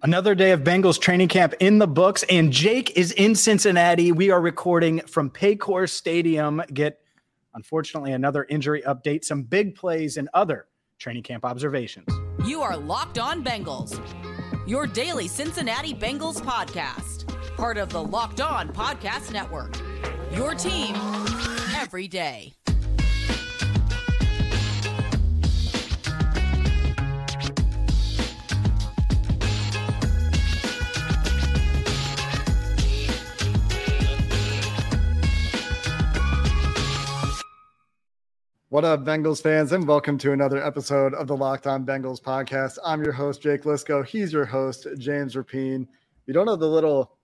Another day of Bengals training camp in the books, and Jake is in Cincinnati. We are recording from Paycor Stadium. Get, unfortunately, another injury update, some big plays, and other training camp observations. You are Locked On Bengals, your daily Cincinnati Bengals podcast, part of the Locked On Podcast Network. Your team every day. What up, Bengals fans, and welcome to another episode of the Locked On Bengals podcast. I'm your host, Jake Liscow. He's your host, James Rapien. You don't know the little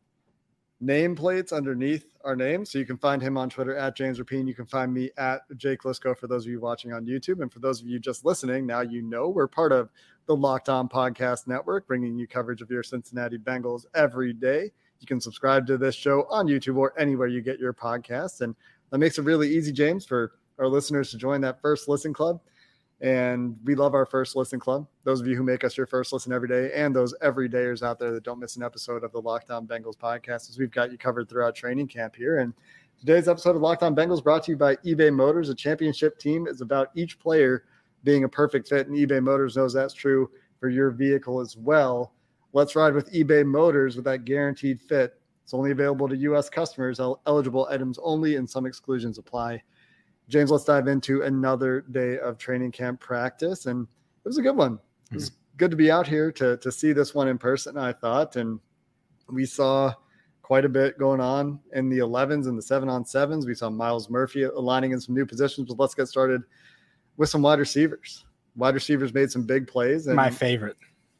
nameplates underneath our names, so you can find him on Twitter at James Rapien. You can find me at Jake Liscow for those of you watching on YouTube. And for those of you just listening, now you know we're part of the Locked On Podcast Network, bringing you coverage of your Cincinnati Bengals every day. You can subscribe to this show on YouTube or anywhere you get your podcasts. And that makes it really easy, James, for our listeners to join that first listen club. And we love our first listen club. Those of you who make us your first listen every day, and those everydayers out there that don't miss an episode of the Locked On Bengals podcast, as we've got you covered throughout training camp here. And today's episode of Locked On Bengals brought to you by eBay Motors. A championship team is about each player being a perfect fit, and eBay Motors knows that's true for your vehicle as well. Let's ride with eBay Motors with that guaranteed fit. It's only available to U.S. customers. Eligible items only, and some exclusions apply. James, let's dive into another day of training camp practice. And it was a good one. It was mm-hmm. good to be out here to, to see this one in person, I thought. And we saw quite a bit going on in the 11s and the seven on sevens. We saw Myles Murphy aligning in some new positions, but let's get started with some wide receivers. Wide receivers made some big plays. And My favorite.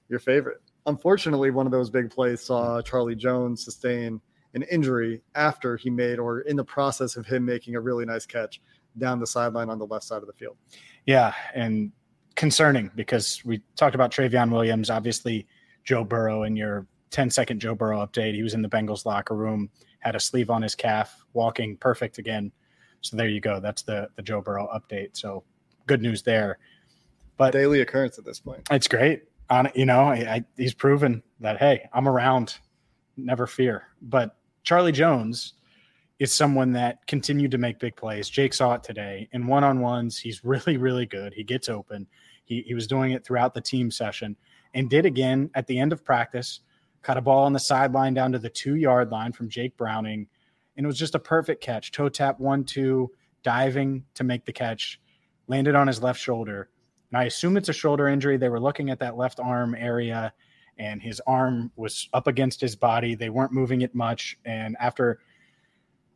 Your favorite. Unfortunately, one of those big plays saw Charlie Jones sustain an injury after he made or in the process of him making a really nice catch down the sideline on the left side of the field. Yeah, and concerning because we talked about Trayveon Williams, obviously Joe Burrow in your 10 second Joe Burrow update. He was in the Bengals locker room, had a sleeve on his calf, walking perfect again. So there you go. That's the the Joe Burrow update. So good news there. But daily occurrence at this point. It's great. On you know, I, I, he's proven that hey, I'm around, never fear. But Charlie Jones, is someone that continued to make big plays. Jake saw it today in one on ones. He's really, really good. He gets open. He, he was doing it throughout the team session and did again at the end of practice. Caught a ball on the sideline down to the two yard line from Jake Browning. And it was just a perfect catch. Toe tap one, two, diving to make the catch, landed on his left shoulder. And I assume it's a shoulder injury. They were looking at that left arm area and his arm was up against his body. They weren't moving it much. And after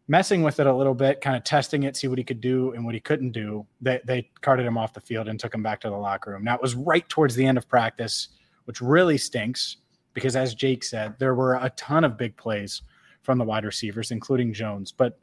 messing with it a little bit, kind of testing it, see what he could do and what he couldn't do, they, they carted him off the field and took him back to the locker room. Now, it was right towards the end of practice, which really stinks because, as Jake said, there were a ton of big plays from the wide receivers, including Jones. But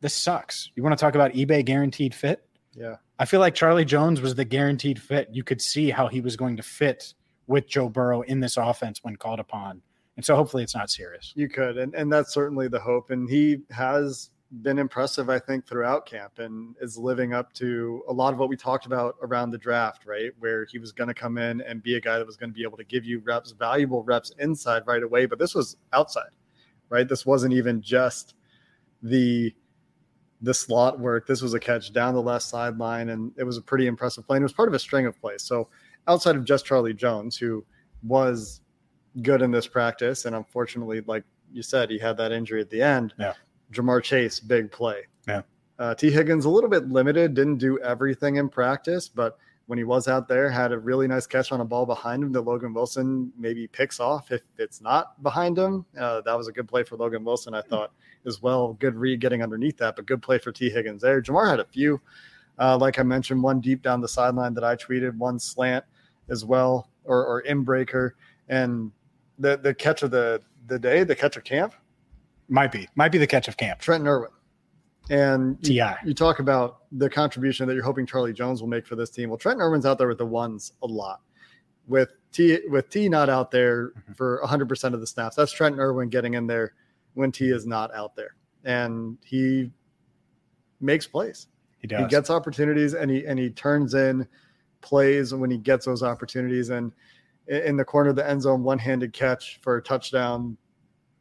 this sucks. You want to talk about eBay guaranteed fit? Yeah. I feel like Charlie Jones was the guaranteed fit. You could see how he was going to fit with Joe Burrow in this offense when called upon. And so hopefully it's not serious. You could. And, and that's certainly the hope. And he has been impressive, I think, throughout camp and is living up to a lot of what we talked about around the draft, right? Where he was going to come in and be a guy that was going to be able to give you reps, valuable reps inside right away. But this was outside, right? This wasn't even just the the slot work. This was a catch down the left sideline, and it was a pretty impressive play. And it was part of a string of plays. So outside of just Charlie Jones, who was good in this practice. And unfortunately, like you said, he had that injury at the end. Yeah. Ja'Marr Chase, big play. Yeah. Uh, Tee Higgins, a little bit limited, didn't do everything in practice, but when he was out there, had a really nice catch on a ball behind him that Logan Wilson maybe picks off if it's not behind him. Uh, that was a good play for Logan Wilson, I thought, as well. Good read getting underneath that, but good play for T. Higgins there. Ja'Marr had a few, uh, like I mentioned, one deep down the sideline that I tweeted, one slant as well, or, or in breaker. And the the catch of the the day, the catch of camp, might be might be the catch of camp. Trent Irwin, and. You, you, talk about the contribution that you're hoping Charlie Jones will make for this team. Well, Trent Irwin's out there with the ones a lot. With T with T not out there mm-hmm. for 100 percent of the snaps, that's Trent Irwin getting in there when T is not out there, and he makes plays. He does. He gets opportunities, and he and he turns in plays when he gets those opportunities and in the corner of the end zone, one-handed catch for a touchdown.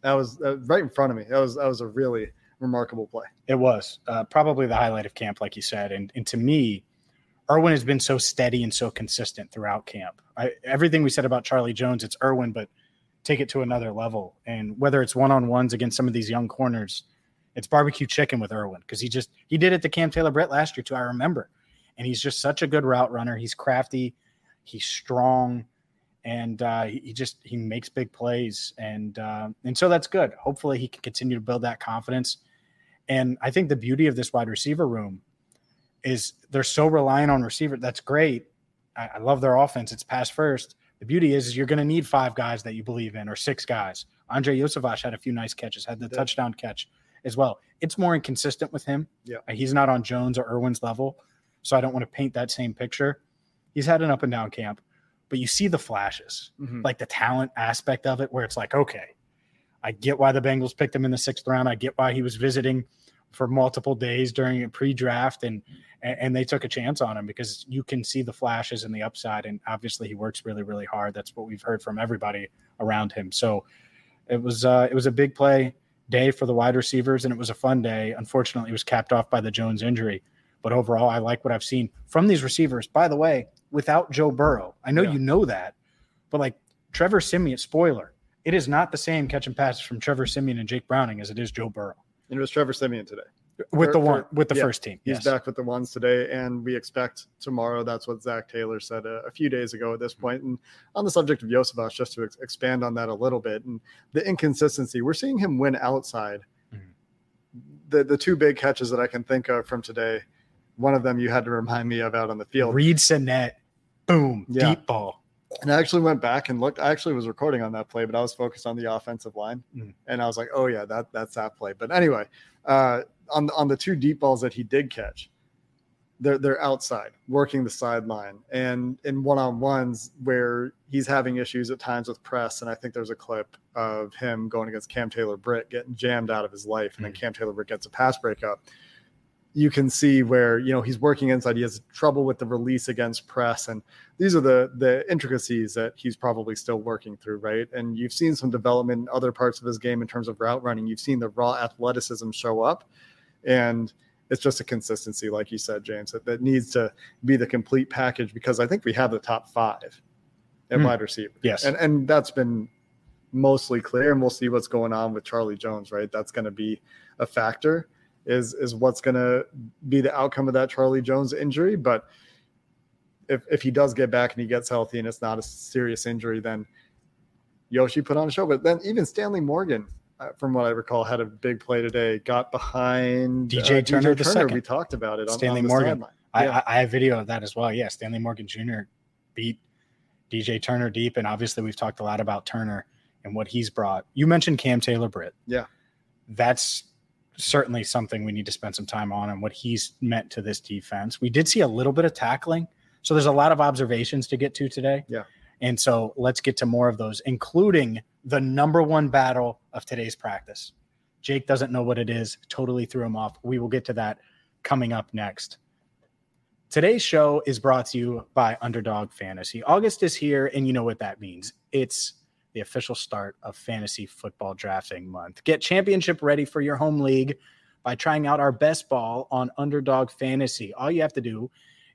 That was, that right in front of me. That was that was a really remarkable play. It was uh, probably the highlight of camp, like you said, and and to me, Irwin has been so steady and so consistent throughout camp. I, everything we said about Charlie Jones, it's Irwin, but take it to another level. And whether it's one on ones against some of these young corners, it's barbecue chicken with Irwin because he just he did it to Cam Taylor Britt last year too. I remember, and he's just such a good route runner. He's crafty, he's strong, and uh, he, just he makes big plays, and uh, and so that's good. Hopefully, he can continue to build that confidence. And I think the beauty of this wide receiver room is they're so reliant on receiver. That's great. I, I love their offense. It's pass first. The beauty is, is you're going to need five guys that you believe in or six guys. Andrei Iosivas had a few nice catches, had the yeah. touchdown catch as well. It's more inconsistent with him. Yeah. He's not on Jones or Irwin's level. So I don't want to paint that same picture. He's had an up and down camp, but you see the flashes, mm-hmm. like the talent aspect of it, where it's like, okay, I get why the Bengals picked him in the sixth round. I get why he was visiting for multiple days during a pre-draft and and they took a chance on him because you can see the flashes and the upside. And obviously he works really really hard. That's what we've heard from everybody around him. So it was uh, it was a big play day for the wide receivers and it was a fun day. Unfortunately it was capped off by the jones injury but overall i like what i've seen from these receivers. By the way without joe burrow i know yeah. you know that but like trevor siemian spoiler it is not the same catching passes from trevor siemian and jake browning as it is joe burrow and it was Trevor Siemian today with for, the one for, with the yeah, first team. He's yes. back with the ones today, and we expect tomorrow. That's what Zac Taylor said a, a few days ago. At this point, and on the subject of Iosivas, just to ex- expand on that a little bit, and the inconsistency, we're seeing him win outside. Mm-hmm. The the two big catches that I can think of from today, one of them you had to remind me of out on the field. Reid Sinnett, boom, yeah. deep ball. And I actually went back and looked. I actually was recording on that play, but I was focused on the offensive line, mm. and I was like, "Oh yeah, that that's that play." But anyway, uh, on on the two deep balls that he did catch, they're they're outside working the sideline, and in one on ones where he's having issues at times with press. And I think there's a clip of him going against Cam Taylor Britt getting jammed out of his life, and mm. then Cam Taylor Britt gets a pass breakup you can see where you know he's working inside. He has trouble with the release against press, and these are the the intricacies that he's probably still working through, right? And you've seen some development in other parts of his game in terms of route running. You've seen the raw athleticism show up, and it's just a consistency, like you said, James, that, that needs to be the complete package because I think we have the top five at mm. wide receiver. Yes, and and that's been mostly clear, and we'll see what's going on with Charlie Jones, right? That's going to be a factor is is what's going to be the outcome of that Charlie Jones injury. But if if he does get back and he gets healthy and it's not a serious injury, then Yoshi put on a show. But then even Stanley Morgan, uh, from what I recall, had a big play today. Got behind DJ uh, Turner. DJ Turner. We talked about it. On, Stanley on Morgan. I, yeah. I, I have video of that as well. Yeah, Stanley Morgan Jr. beat DJ Turner deep, and obviously we've talked a lot about Turner and what he's brought. You mentioned Cam Taylor Britt. Yeah, that's certainly something we need to spend some time on and what he's meant to this defense. We did see a little bit of tackling. So there's a lot of observations to get to today. Yeah. And so let's get to more of those, including the number one battle of today's practice. Jake doesn't know what it is, totally threw him off. We will get to that coming up next. Today's show is brought to you by Underdog Fantasy. August is here, and you know what that means. It's the official start of fantasy football drafting month. Get championship ready for your home league by trying out our best ball on Underdog Fantasy. All you have to do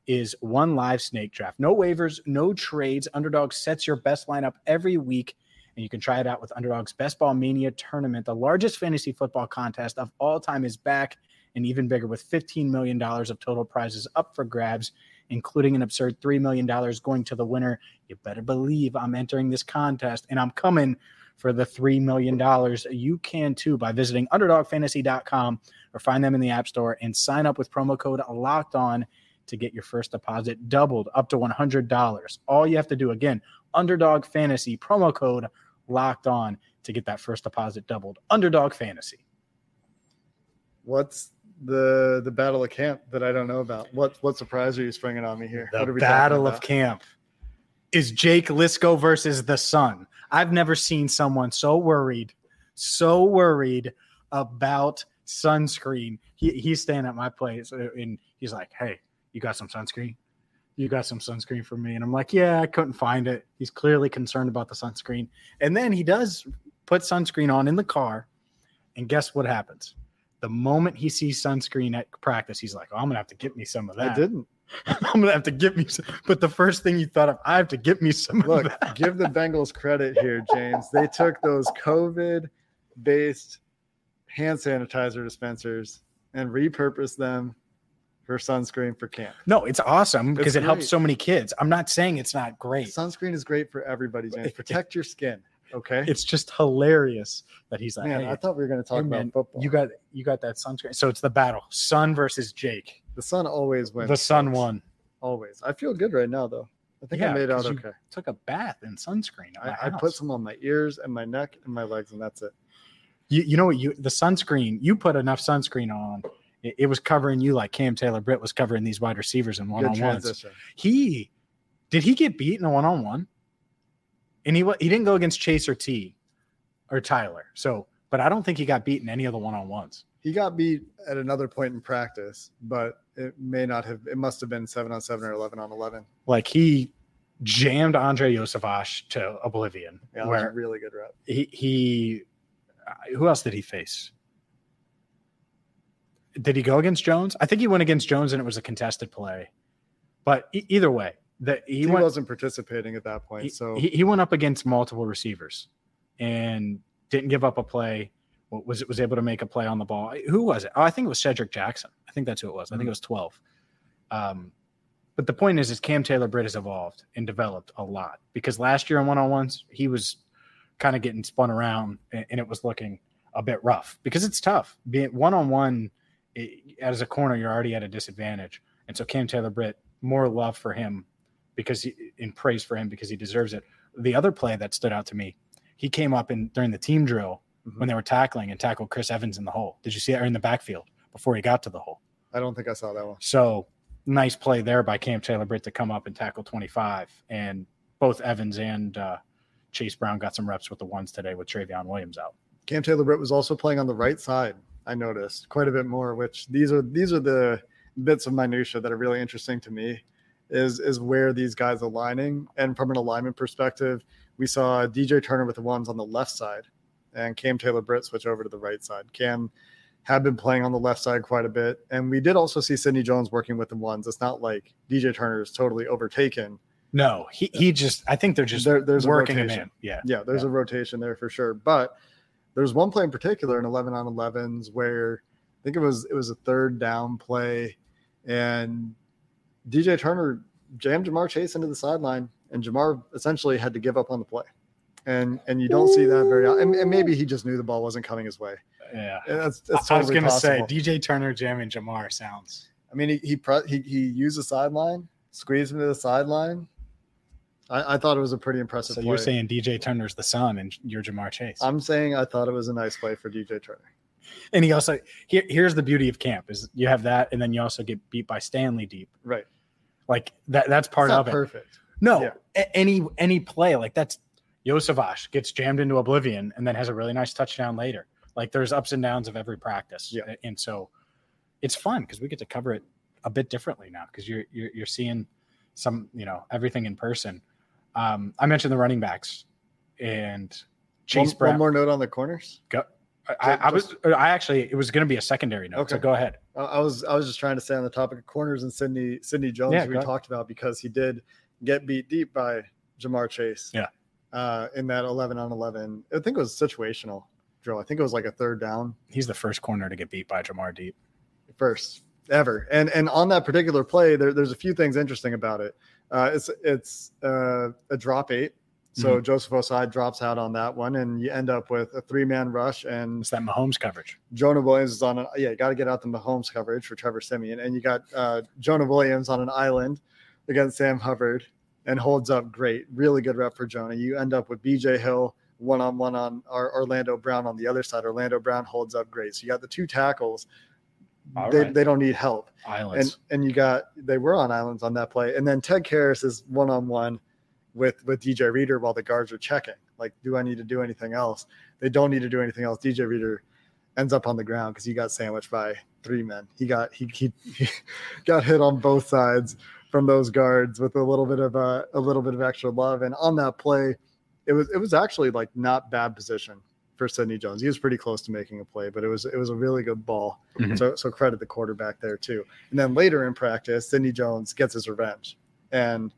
is one live snake draft. No waivers, no trades. Underdog sets your best lineup every week, and you can try it out with Underdog's Best Ball Mania tournament. The largest fantasy football contest of all time is back and even bigger with $15 million of total prizes up for grabs including an absurd $3 million going to the winner. You better believe I'm entering this contest and I'm coming for the $3 million. You can too by visiting underdogfantasy.com or find them in the App Store and sign up with promo code locked on to get your first deposit doubled up to $100. All you have to do, again, underdog fantasy promo code locked on to get that first deposit doubled. Underdog fantasy. What's the the battle of camp that I don't know about. What what surprise are you springing on me here? The battle of camp is Jake Liscow versus the Sun. I've never seen someone so worried, so worried about sunscreen. He, he's staying at my place uh, and he's like, "Hey, you got some sunscreen?" you got some sunscreen for me? And I'm like, yeah, I couldn't find it. He's clearly concerned about the sunscreen. And then he does put sunscreen on in the car. And guess what happens? The moment he sees sunscreen at practice, he's like, oh, I'm going to have to get me some of that. I didn't. I'm going to have to get me some. But the first thing you thought of, I have to get me some Look, give the Bengals credit here, James. They took those COVID based hand sanitizer dispensers and repurposed them for sunscreen for camp. No, it's awesome because it helps so many kids. I'm not saying it's not great. Sunscreen is great for everybody, James. Protect your skin. Okay. It's just hilarious that he's like, Man, hey, I thought we were going to talk hey, about man, football. you got you got that sunscreen. So it's the battle, Sun versus Jake. the sun always wins. the Sun won. Always. I feel good right now, though. I think I Yeah, made out okay. Took a bath in sunscreen. I, I put some on my ears and my neck and my legs, and that's it. You, you know what? You the sunscreen. You put enough sunscreen on. It, it was covering you like Cam Taylor Britt was covering these wide receivers in one on ones. He did he get beat in a one on one? And he he didn't go against Chase or T or Tyler. So, but I don't think he got beat in any of the one on ones. He got beat at another point in practice, but it may not have. It must have been seven on seven or eleven on eleven. Like he jammed Andrei Iosivas to oblivion. Yeah, that was where a really good rep. he he who else did he face? Did he go against Jones? I think he went against Jones and it was a contested play. But e- either way, that he, He, went wasn't participating at that point, he, so he, he went up against multiple receivers and didn't give up a play. wa- Was it was able to make a play on the ball? Who was it? Oh, I think it was Shedrick Jackson. I think that's who it was. I think it was twelve. Um, but the point is, is Cam Taylor Britt has evolved and developed a lot because last year in one on ones he was kind of getting spun around and, and it was looking a bit rough because it's tough being one on one as a corner. You're already at a disadvantage, and so Cam Taylor Britt more love for him because he, in praise for him because he deserves it. The other play that stood out to me, he came up in during the team drill Mhm. when they were tackling and tackled Chris Evans in the hole. Did you see that or in the backfield before he got to the hole? I don't think I saw that one. So nice play there by Cam Taylor Britt to come up and tackle 25. And both Evans and uh, Chase Brown got some reps with the ones today with Trayveon Williams out. Cam Taylor Britt was also playing on the right side. I noticed quite a bit more. Which these are these are the bits of minutia that are really interesting to me. Is is where these guys aligning, and from an alignment perspective, we saw DJ Turner with the ones on the left side, and Cam Taylor Britt switch over to the right side. Cam had been playing on the left side quite a bit, and we did also see Sidney Jones working with the ones. It's not like DJ Turner is totally overtaken. No, he, he just, I think they're just There- there's a working him rotation. in. Yeah. Yeah, there's a rotation there for sure. But there's one play in particular in 11 on 11s where I think it was it was a third down play, and DJ Turner jammed Ja'Marr Chase into the sideline, and Ja'Marr essentially had to give up on the play. And and you don't see that very. And, and maybe he just knew the ball wasn't coming his way. Yeah. And that's, that's I was going to say. DJ Turner jamming Ja'Marr sounds. I mean, he he, pre- he he used the sideline, squeezed him to the sideline. I, I thought it was a pretty impressive. So play. you're saying DJ Turner's the son and you're Ja'Marr Chase. I'm saying I thought it was a nice play for DJ Turner. and he also, here, here's the beauty of camp is you have that. And then you also get beat by Stanley deep. Right. Like that, that's part of it. perfect. No, Yeah. a- any any play like that's Iosivas gets jammed into oblivion and then has a really nice touchdown later. Like there's ups and downs of every practice, Yeah. And so it's fun because we get to cover it a bit differently now because you're, you're you're seeing some you know everything in person. Um, I mentioned the running backs and Chase one, Brown. one more note on the corners. I, I was I actually it was going to be a secondary note. So Okay. go ahead. I I was I was just trying to stay on the topic of corners and Sidney Sidney Jones Yeah, we talked about because he did get beat deep by Ja'Marr Chase. Yeah. Uh, in that 11 on 11, I think it was situational drill. I think it was like a third down He's the first corner to get beat by Ja'Marr Deep. first ever. And and on that particular play, there, there's a few things interesting about it. Uh, it's it's uh, a drop eight. So Joseph Ossai drops out on that one, and you end up with a three man rush and It's that Mahomes coverage. Jonah Williams is on an yeah, you got to get out the Mahomes coverage for Trevor Siemian, and you got uh, Jonah Williams on an island against Sam Hubbard and holds up great, really good rep for Jonah. You end up with BJ Hill one on one on our Orlando Brown on the other side. Orlando Brown holds up great, so you got the two tackles. All they, right. they don't need help, Islands. and and you got they were on islands on that play, and then Ted Karras is one on one with with DJ Reader while the guards are checking. Like, do I need to do anything else? They don't need to do anything else. DJ Reader ends up on the ground because he got sandwiched by three men. He got he, he he got hit on both sides from those guards with a little bit of a, a little bit of extra love. And on that play, it was it was actually like not bad position for Sidney Jones. He was pretty close to making a play, but it was it was a really good ball. Mhm. So so credit the quarterback there too. And then later in practice, Sidney Jones gets his revenge and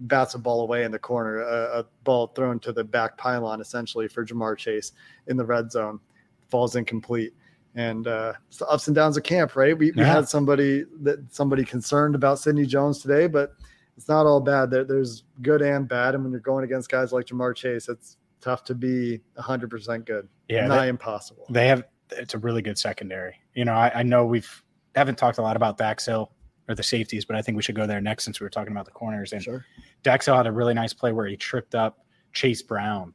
bats a ball away in the corner, a, a ball thrown to the back pylon essentially for Ja'Marr Chase in the red zone, falls incomplete. And uh, it's the ups and downs of camp, right? We, we had somebody that somebody concerned about Sidney Jones today, but it's not all bad. There, there's good and bad, and when you're going against guys like Ja'Marr Chase, it's tough to be 100% good. Yeah, Nigh they, impossible. they have. It's a really good secondary. You know, I, I know we've haven't talked a lot about Dax Hill or the safeties, but I think we should go there next since we were talking about the corners. And Sure. Dax had a really nice play where he tripped up Chase Brown,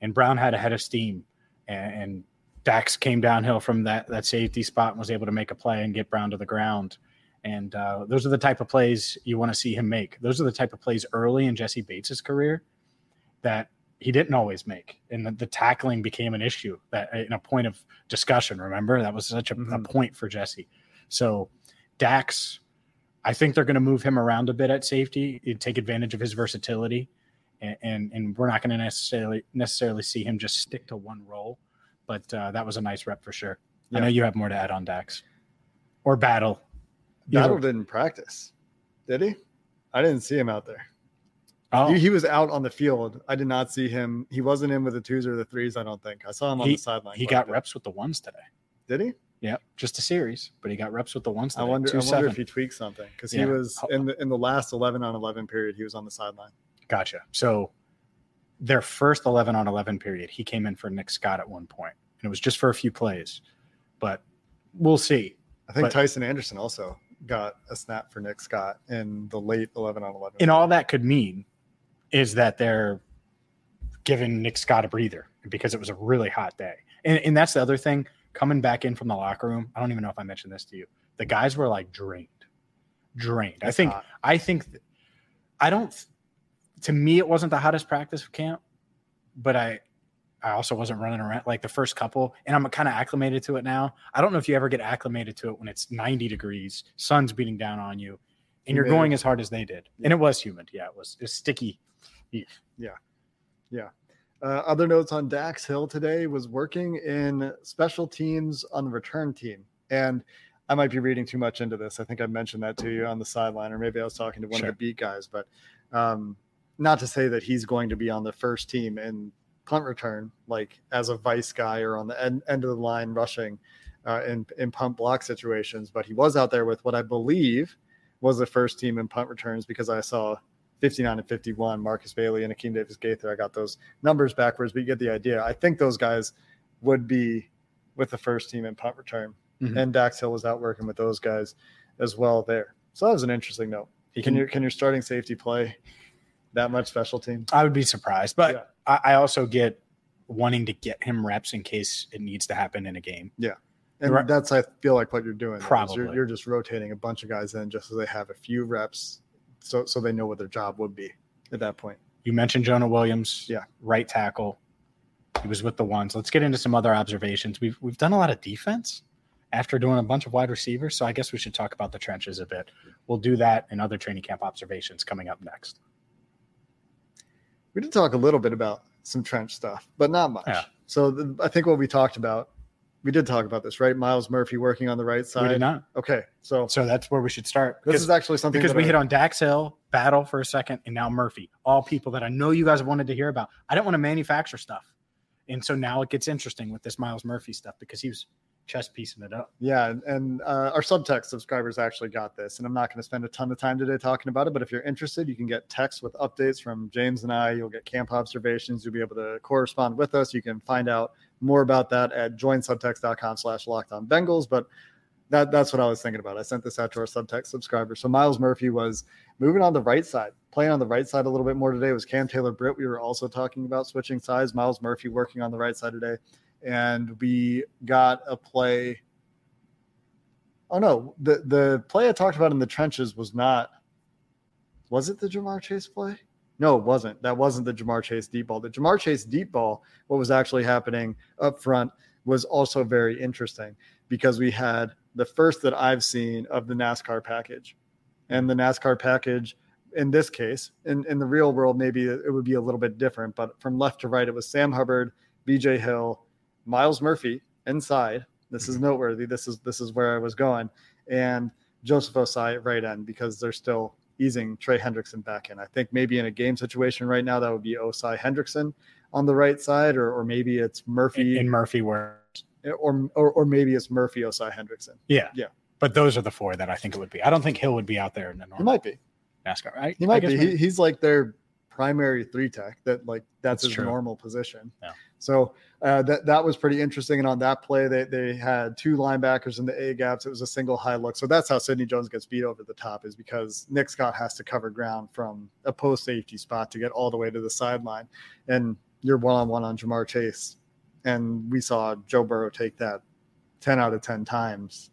and Brown had a head of steam, and, and Dax came downhill from that that safety spot and was able to make a play and get Brown to the ground. And uh, those are the type of plays you want to see him make. Those are the type of plays early in Jessie Bates's career that he didn't always make, and the, the tackling became an issue that in a point of discussion. Remember that was such a, a Mhm. point for Jessie. So Dax, I think they're going to move him around a bit at safety, and take advantage of his versatility, and and, and we're not going to necessarily necessarily see him just stick to one role. But uh, that was a nice rep for sure. I know you have more to add on Dax or Battle. Either- Battle didn't practice, did he? I didn't see him out there. Oh, He, he was out on the field. I did not see him. He wasn't in with the twos or the threes. I don't think. I saw him on He- the sideline. he got reps with the ones today. Did he? Yep, just a series, but he got reps with the ones. I wonder. I Two wonder if he tweaked something because Yeah. he was oh. in the in the last eleven on eleven period. He was on the sideline. Gotcha. So their first 11 on 11 period, he came in for Nick Scott at one point, and it was just for a few plays, but we'll see. I think But- Tycen Anderson also got a snap for Nick Scott in the late eleven on eleven. And all that could mean is that they're giving Nick Scott a breather because it was a really hot day. And, and that's the other thing coming back in from the locker room. I don't even know if I mentioned this to you. The guys were like drained, drained. I think, hot. I think, th- I don't, to me, it wasn't the hottest practice camp, but I, I also wasn't running around like the first couple, and I'm kind of acclimated to it now. I don't know if you ever get acclimated to it when it's 90 degrees, sun's beating down on you, and you're Humid. going as hard as they did. And it was humid. Yeah, it was. It was sticky. Uh, other notes on Dax Hill today was working in special teams on the return team. And I might be reading too much into this. I think I mentioned that to you on the sideline, or maybe I was talking to one Sure. of the beat guys, but um, not to say that he's going to be on the first team in punt return, like as a vice guy or on the end, end of the line rushing uh, in, in punt block situations, but he was out there with what I believe was the first team in punt returns because I saw 59 and 51, Markus Bailey and Akeem Davis Gaither. I got those numbers backwards, but you get the idea. I think those guys would be with the first team in punt return. Mhm. And Dax Hill was out working with those guys as well there. So that was an interesting note. Can can. your can your starting safety play that much special team? I would be surprised, but Yeah. I, I also get wanting to get him reps in case it needs to happen in a game. Yeah. And Right. that's I feel like what you're doing. Probably. You're, you're just rotating a bunch of guys in just so they have a few reps so so they know what their job would be at that point. You mentioned Jonah Williams, Yeah. right tackle. He was with the ones. Let's get into some other observations. We've we've done a lot of defense after doing a bunch of wide receivers, so I guess we should talk about the trenches a bit. We'll do that and other training camp observations coming up next. We did talk a little bit about some trench stuff, but not much. Yeah. So the, I think what we talked about, we did talk about this, right? Myles Murphy working on the right side. we did not, Okay, so so that's where we should start. this is actually something because we I- hit on Dax Hill, Battle for a second, and now Murphy. All people that I know you guys wanted to hear about. I didn't want to manufacture stuff, and so now it gets interesting with this Myles Murphy stuff because he was chest piecing it up. Yeah, and- uh, our subtext subscribers actually got this, and I'm not going to spend a ton of time today talking about it. But if you're interested, you can get texts with updates from James and I. You'll get camp observations. You'll be able to correspond with us. You can find out more about that at joinsubtext.com/slash locked on Bengals. But that that's what I was thinking about. I sent this out to our subtext subscribers. So Myles Murphy was moving on the right side, playing on the right side a little bit more today. It was Cam Taylor Britt. We were also talking about switching sides. Myles Murphy working on the right side today, and we got a play. Oh no, the the play I talked about in the trenches was not. Was it the Ja'Marr Chase play? No, it wasn't. That wasn't the Ja'Marr Chase deep ball. The Ja'Marr Chase deep ball, what was actually happening up front was also very interesting because we had the first that I've seen of the NASCAR package. And the NASCAR package, in this case, in, in the real world, maybe it would be a little bit different. But from left to right, it was Sam Hubbard, BJ Hill, Myles Murphy inside. This is mhm. noteworthy. This is this is where I was going, and Joseph Ossai at right end because they're still easing Trey Hendrickson back in. I think maybe in a game situation right now that would be Ossai Hendrickson on the right side, or, or maybe it's Murphy in Murphy where or, or or maybe it's Murphy Ossai Hendrickson. Yeah, Yeah. But those are the four that I think it would be. I don't think Hill would be out there in the He normal might be. NASCAR. I, He might be. He, he's like their primary three tech. That like that's, That's his true. normal position. Yeah. So uh, that that was pretty interesting. And on that play, they they had two linebackers in the A gaps. It was a single high look. So that's how Sidney Jones gets beat over the top is because Nick Scott has to cover ground from a post safety spot to get all the way to the sideline, and you're one on one on Ja'Marr Chase, and we saw Joe Burrow take that ten out of ten times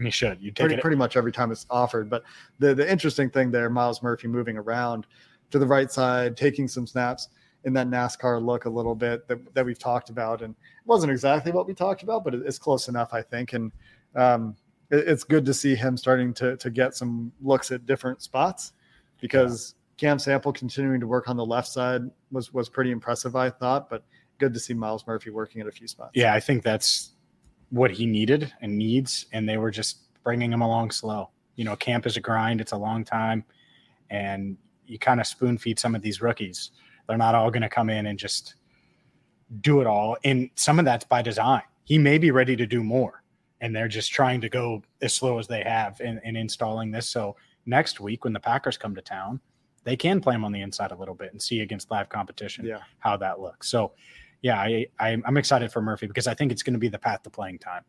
he should. You take pretty, it. pretty much every time it's offered. But the the interesting thing there, Miles Murphy moving around to the right side, taking some snaps in that NASCAR look a little bit that, that we've talked about, and it wasn't exactly what we talked about, but it's close enough, I think. And um, it- it's good to see him starting to to get some looks at different spots because Cam Sample continuing to work on the left side was was pretty impressive, I thought. But good to see Myles Murphy working at a few spots. yeah, I think that's what he needed and needs, and they were just bringing him along slow. You know, camp is a grind; it's a long time, and you kind of spoon feed some of these rookies. They're not all going to come in and just do it all, and some of that's by design. He may be ready to do more, and they're just trying to go as slow as they have in, in installing this. So next week, when the Packers come to town, they can play him on the inside a little bit and see against live competition Yeah. how that looks. So, yeah, I, I'm, I'm excited for Murphy because I think it's going to be the path to playing time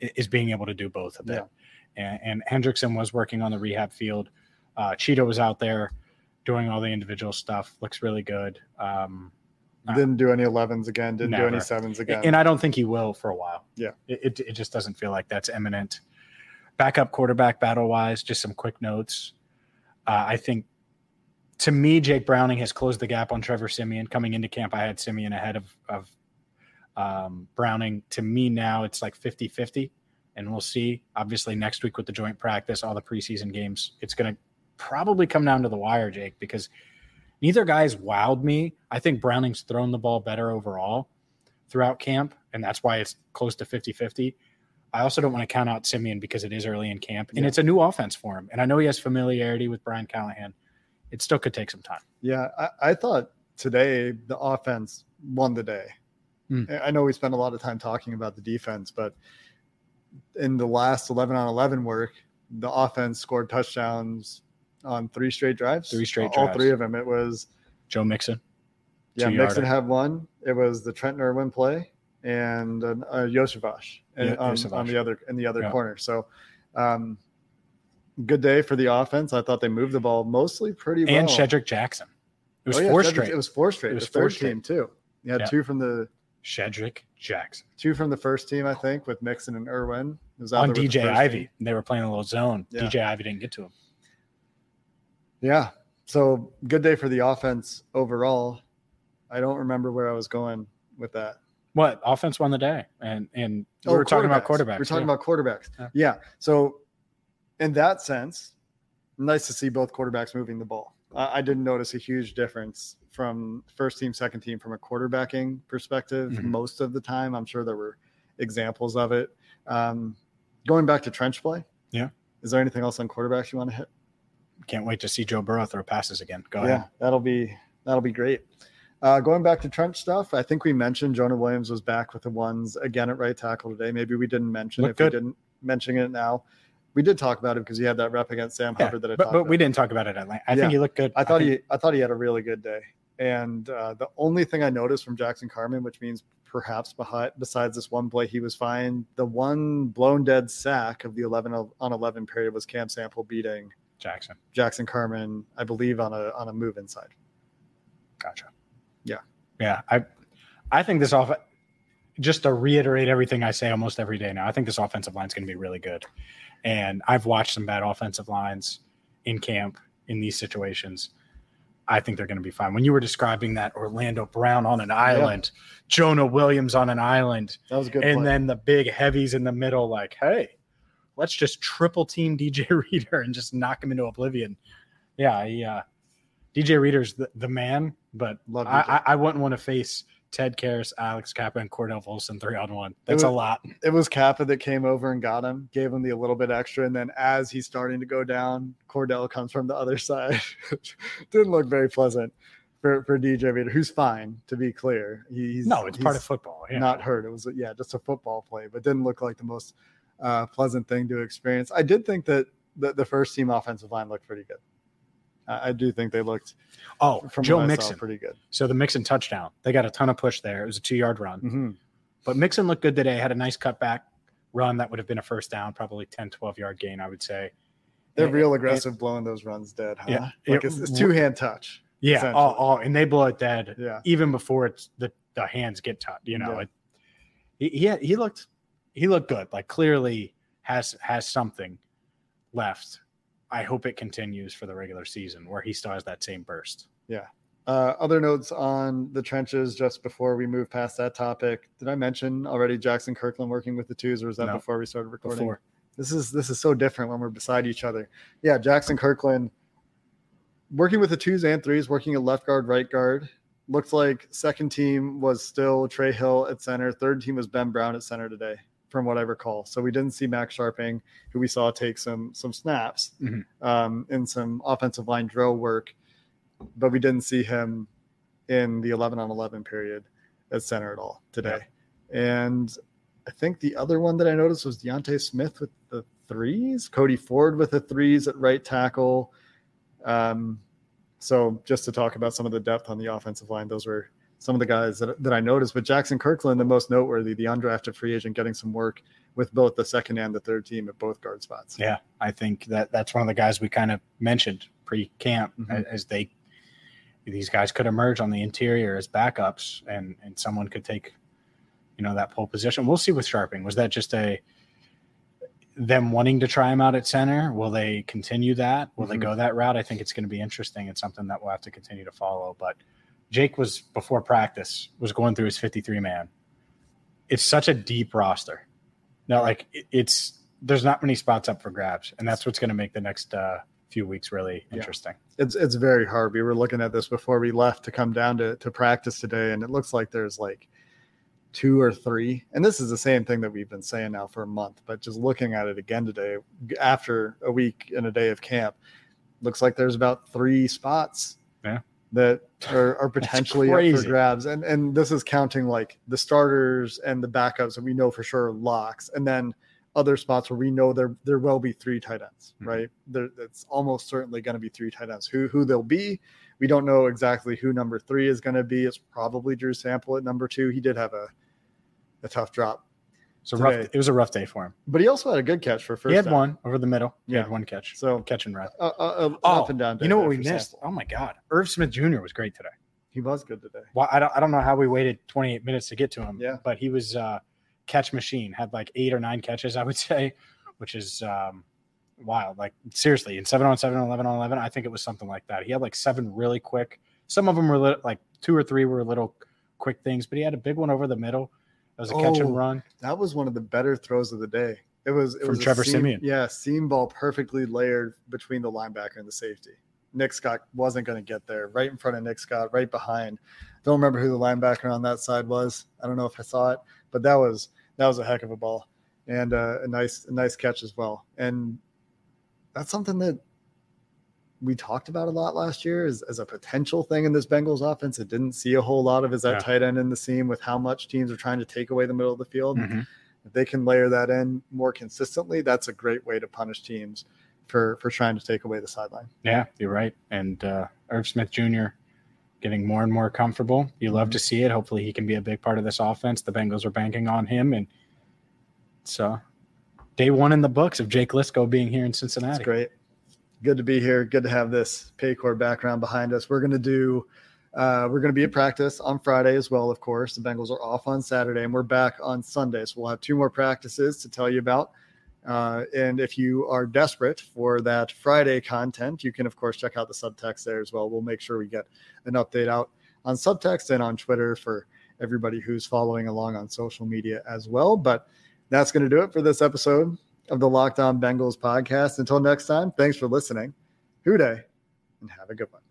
is being able to do both a bit. And, and Hendrickson was working on the rehab field. Uh, Cheetah was out there doing all the individual stuff. Looks really good. Um, Didn't do any 11s again. Didn't do any sevens again. and I don't think he will for a while. Yeah. It, it, it just doesn't feel like that's imminent. Backup quarterback battle wise, just some quick notes. Uh, I think to me, Jake Browning has closed the gap on Trevor Siemian. Coming into camp, I had Siemian ahead of, of um, Browning. To me now, it's like 50 50. And we'll see. Obviously, next week with the joint practice, all the preseason games, it's going to probably come down to the wire, Jake, because neither guy's wowed me. I think Browning's thrown the ball better overall throughout camp, and that's why it's close to 50 50. I also don't want to count out Siemian because it is early in camp and Yeah. it's a new offense for him. And I know he has familiarity with Brian Callahan. It still could take some time. Yeah, I, I thought today the offense won the day. Hmm. I know we spent a lot of time talking about the defense, but in the last 11 on 11 work, the offense scored touchdowns on three straight drives. Three straight All drives. three of them. It was, Joe Mixon. yeah. Mixon had one. It was the Trent Irwin play and uh, Iosivas and Yeah, on, on the other in the other Yeah. corner. So, um, good day for the offense. I thought they moved the ball mostly pretty well. And Shedrick Jackson. It was Oh, yeah, four Cedric- straight. It was four straight. It was the four third straight. team too. You had Yeah. two from the Shedrick Jackson. two from the first team, I think, with Mixon and Irwin. It was On there with the DJ Ivey. team. They were playing a little zone. Yeah. DJ Ivey didn't get to him. Yeah. So good day for the offense overall. I don't remember where I was going with that. What? Offense won the day. And and we Oh, were talking about quarterbacks. We're talking yeah. about quarterbacks. Yeah. Yeah. So in that sense, nice to see both quarterbacks moving the ball. I, I didn't notice a huge difference from first team, second team from a quarterbacking perspective Mhm. most of the time. I'm sure there were examples of it. Um, going back to trench play. Yeah. Is there anything else on quarterbacks you want to hit? Can't wait to see Joe Burrow throw passes again. Go yeah, ahead. that'll be that'll be great. Uh, going back to trench stuff, I think we mentioned Jonah Williams was back with the ones again at right tackle today. Maybe we didn't mention Looked if we didn't mention it now. We did talk about it because he had that rep against Sam Yeah, Hubbard that I but, talked but we didn't talk about it at length. I Yeah. think he looked good. I thought think- he I thought he had a really good day. And uh, the only thing I noticed from Jackson Carman, which means perhaps behind, besides this one play, he was fine. The one blown dead sack of the 11 on 11 period was Cam Sample beating Jackson. Jackson Carman, I believe, on a on a move inside. Gotcha. Yeah. Yeah. I I think this off just to reiterate everything I say almost every day now, I think this offensive line is going to be really good. And I've watched some bad offensive lines in camp in these situations. I think they're going to be fine. When you were describing that Orlando Brown on an island, Jonah Williams on an island, That was good. and play. then the big heavies in the middle, like, hey, let's just triple team DJ Reader and just knock him into oblivion. Yeah, he, uh, DJ Reader's the, the man, but Love I, I, I wouldn't want to face Ted Karras, Alex Cappa, and Cordell Volson three on one. That's a lot. it was Cappa that came over and got him, gave him the a little bit extra, and then as he's starting to go down, Cordell comes from the other side. Didn't look very pleasant for, for DJ Reader, who's fine to be clear. He's No, it's part of football. Yeah. not hurt. It was yeah, just a football play, but didn't look like the most uh, pleasant thing to experience. I did think that the, the first team offensive line looked pretty good. I I do think they looked oh, from Joe Mixon. pretty good. So the Mixon touchdown, they got a ton of push there. It was a two yard run. Mhm. But Mixon looked good today. Had a nice cutback run that would have been a first down, probably 10, 12 yard gain, I would say. They're It- real it- aggressive blowing those runs dead, huh? Yeah, like it- it's, it's two hand touch. Yeah. Oh, oh, and they blow it dead Yeah, even before it's the, the hands get touched. You know, Yeah. it, he, he he looked he looked good. Like clearly has has something left. I hope it continues for the regular season where he still has that same burst. Yeah. Uh, other notes on the trenches just before we move past that topic. Did I mention already Jackson Kirkland working with the twos, or was that No. before we started recording? Before This is this is so different when we're beside each other. Yeah, Jackson Kirkland working with the twos and threes, working at left guard, right guard. Looked like second team was still Trey Hill at center. Third team was Ben Brown at center today, from what I recall. So we didn't see Max Scharping, who we saw take some some snaps Mhm. um, in some offensive line drill work, but we didn't see him in the 11 on 11 period at center at all today. And I think the other one that I noticed was D'Ante Smith with the threes, Cody Ford with the threes at right tackle. Um, so just to talk about some of the depth on the offensive line, those were some of the guys that, that I noticed. But Jackson Kirkland, the most noteworthy, the undrafted free agent, getting some work with both the second and the third team at both guard spots. Yeah, I think that that's one of the guys we kind of mentioned pre-camp Mhm. as, they these guys could emerge on the interior as backups, and and someone could take you know that pole position. We'll see with Scharping. Was that just a them wanting to try him out at center? Will they continue that? Will they Mhm. go that route? I think it's going to be interesting. It's something that we'll have to continue to follow. But Jake was before practice was going through his 53 man. It's such a deep roster. Now, like it- it's there's not many spots up for grabs, and that's what's going to make the next uh, few weeks really Yeah. interesting. it's it's very hard. We were looking at this before we left to come down to, to practice today, and it looks like there's like two or three. And this is the same thing that we've been saying now for a month, but just looking at it again today, after a week and a day of camp, looks like there's about three spots Yeah. That are, are potentially up for grabs. And and this is counting like the starters and the backups that we know for sure are locks, and then other spots where we know there there will be three tight ends, Mhm. right? There, it's almost certainly going to be three tight ends. Who who they'll be, we don't know exactly who number three is going to be. It's probably Drew Sample at number two. He did have a a tough drop, So rough. It was a rough day for him. but he also had a good catch for first. he had down. one over the middle. He Yeah. had one catch. So Catch and run. uh, uh, uh, Oh, up and down. You know what we missed? Oh my God, Irv Smith Jr. was great today. He was good today. Well, I don't, I don't know how we waited 28 minutes to get to him. Yeah. But he was uh, catch machine, had like eight or nine catches, I would say, which is um, wild. Like seriously, in seven on seven, 11 on 11, I think it was something like that. He had like seven really quick. Some of them were li- like two or three were little quick things, but he had a big one over the middle. That was a catch Oh, and run. That was one of the better throws of the day. It was it From was Trevor seam- Siemian. Yeah, seam ball perfectly layered between the linebacker and the safety. Nick Scott wasn't going to get there. Right in front of Nick Scott, right behind. Don't remember who the linebacker on that side was. I don't know if I saw it, but that was that was a heck of a ball and uh, a nice a nice catch as well. And that's something that we talked about a lot last year as, as a potential thing in this Bengals offense. It didn't see a whole lot of is that Yeah. tight end in the seam with how much teams are trying to take away the middle of the field. Mhm. If they can layer that in more consistently, that's a great way to punish teams for for trying to take away the sideline. Yeah, you're right. And uh, Irv Smith Jr. getting more and more comfortable. You love to see it. Hopefully, he can be a big part of this offense. The Bengals are banking on him, and so day one in the books of Jake Liscow being here in Cincinnati. That's great. Good to be here. Good to have this Paycor background behind us. We're gonna do. Uh, we're going to be at practice on Friday as well, of course. The Bengals are off on Saturday, and we're back on Sunday. So we'll have two more practices to tell you about. Uh, and if you are desperate for that Friday content, you can, of course, check out the subtext there as well. We'll make sure we get an update out on subtext and on Twitter for everybody who's following along on social media as well. But that's going to do it for this episode of the Locked On Bengals podcast. Until next time, thanks for listening. Dey, and have a good one.